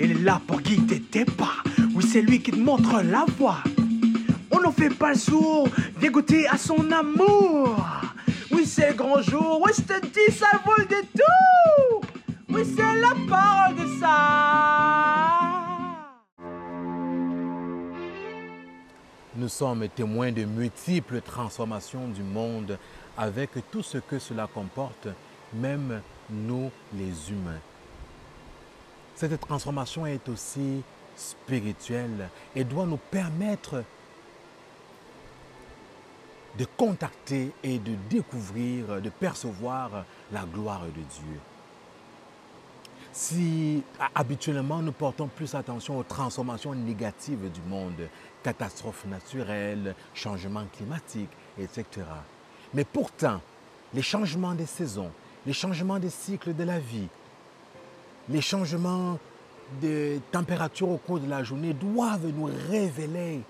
Il est là pour guider tes pas. Oui, c'est lui qui te montre la voie. On n'en fait pas le sourd, dégoûté à son amour. Oui, c'est grand jour. Oui, je te dis, ça vaut le détour. Oui, c'est la parole de ça. Nous sommes témoins de multiples transformations du monde avec tout ce que cela comporte, même nous les humains. Cette transformation est aussi spirituelle et doit nous permettre de contacter et de découvrir, de percevoir la gloire de Dieu. Si habituellement nous portons plus attention aux transformations négatives du monde, catastrophes naturelles, changements climatiques, etc. Mais pourtant, les changements des saisons, les changements des cycles de la vie, les changements de température au cours de la journée doivent nous révéler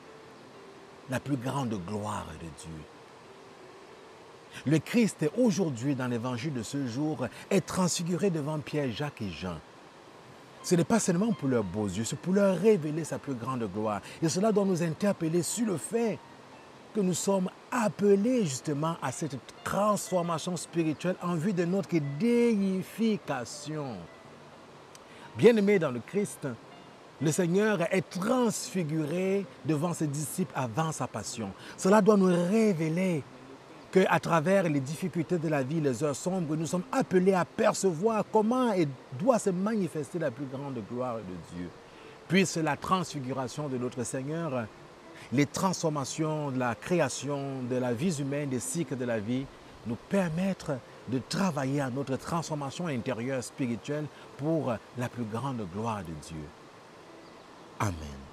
la plus grande gloire de Dieu. Le Christ, aujourd'hui, dans l'évangile de ce jour, est transfiguré devant Pierre, Jacques et Jean. Ce n'est pas seulement pour leurs beaux yeux, c'est pour leur révéler sa plus grande gloire. Et cela doit nous interpeller sur le fait que nous sommes appelés justement à cette transformation spirituelle en vue de notre déification. Bien-aimés dans le Christ, le Seigneur est transfiguré devant ses disciples avant sa passion. Cela doit nous révéler qu'à travers les difficultés de la vie, les heures sombres, nous sommes appelés à percevoir comment et doit se manifester la plus grande gloire de Dieu. Puisse la transfiguration de notre Seigneur, les transformations de la création, de la vie humaine, des cycles de la vie, nous permettre de travailler à notre transformation intérieure spirituelle pour la plus grande gloire de Dieu. Amen.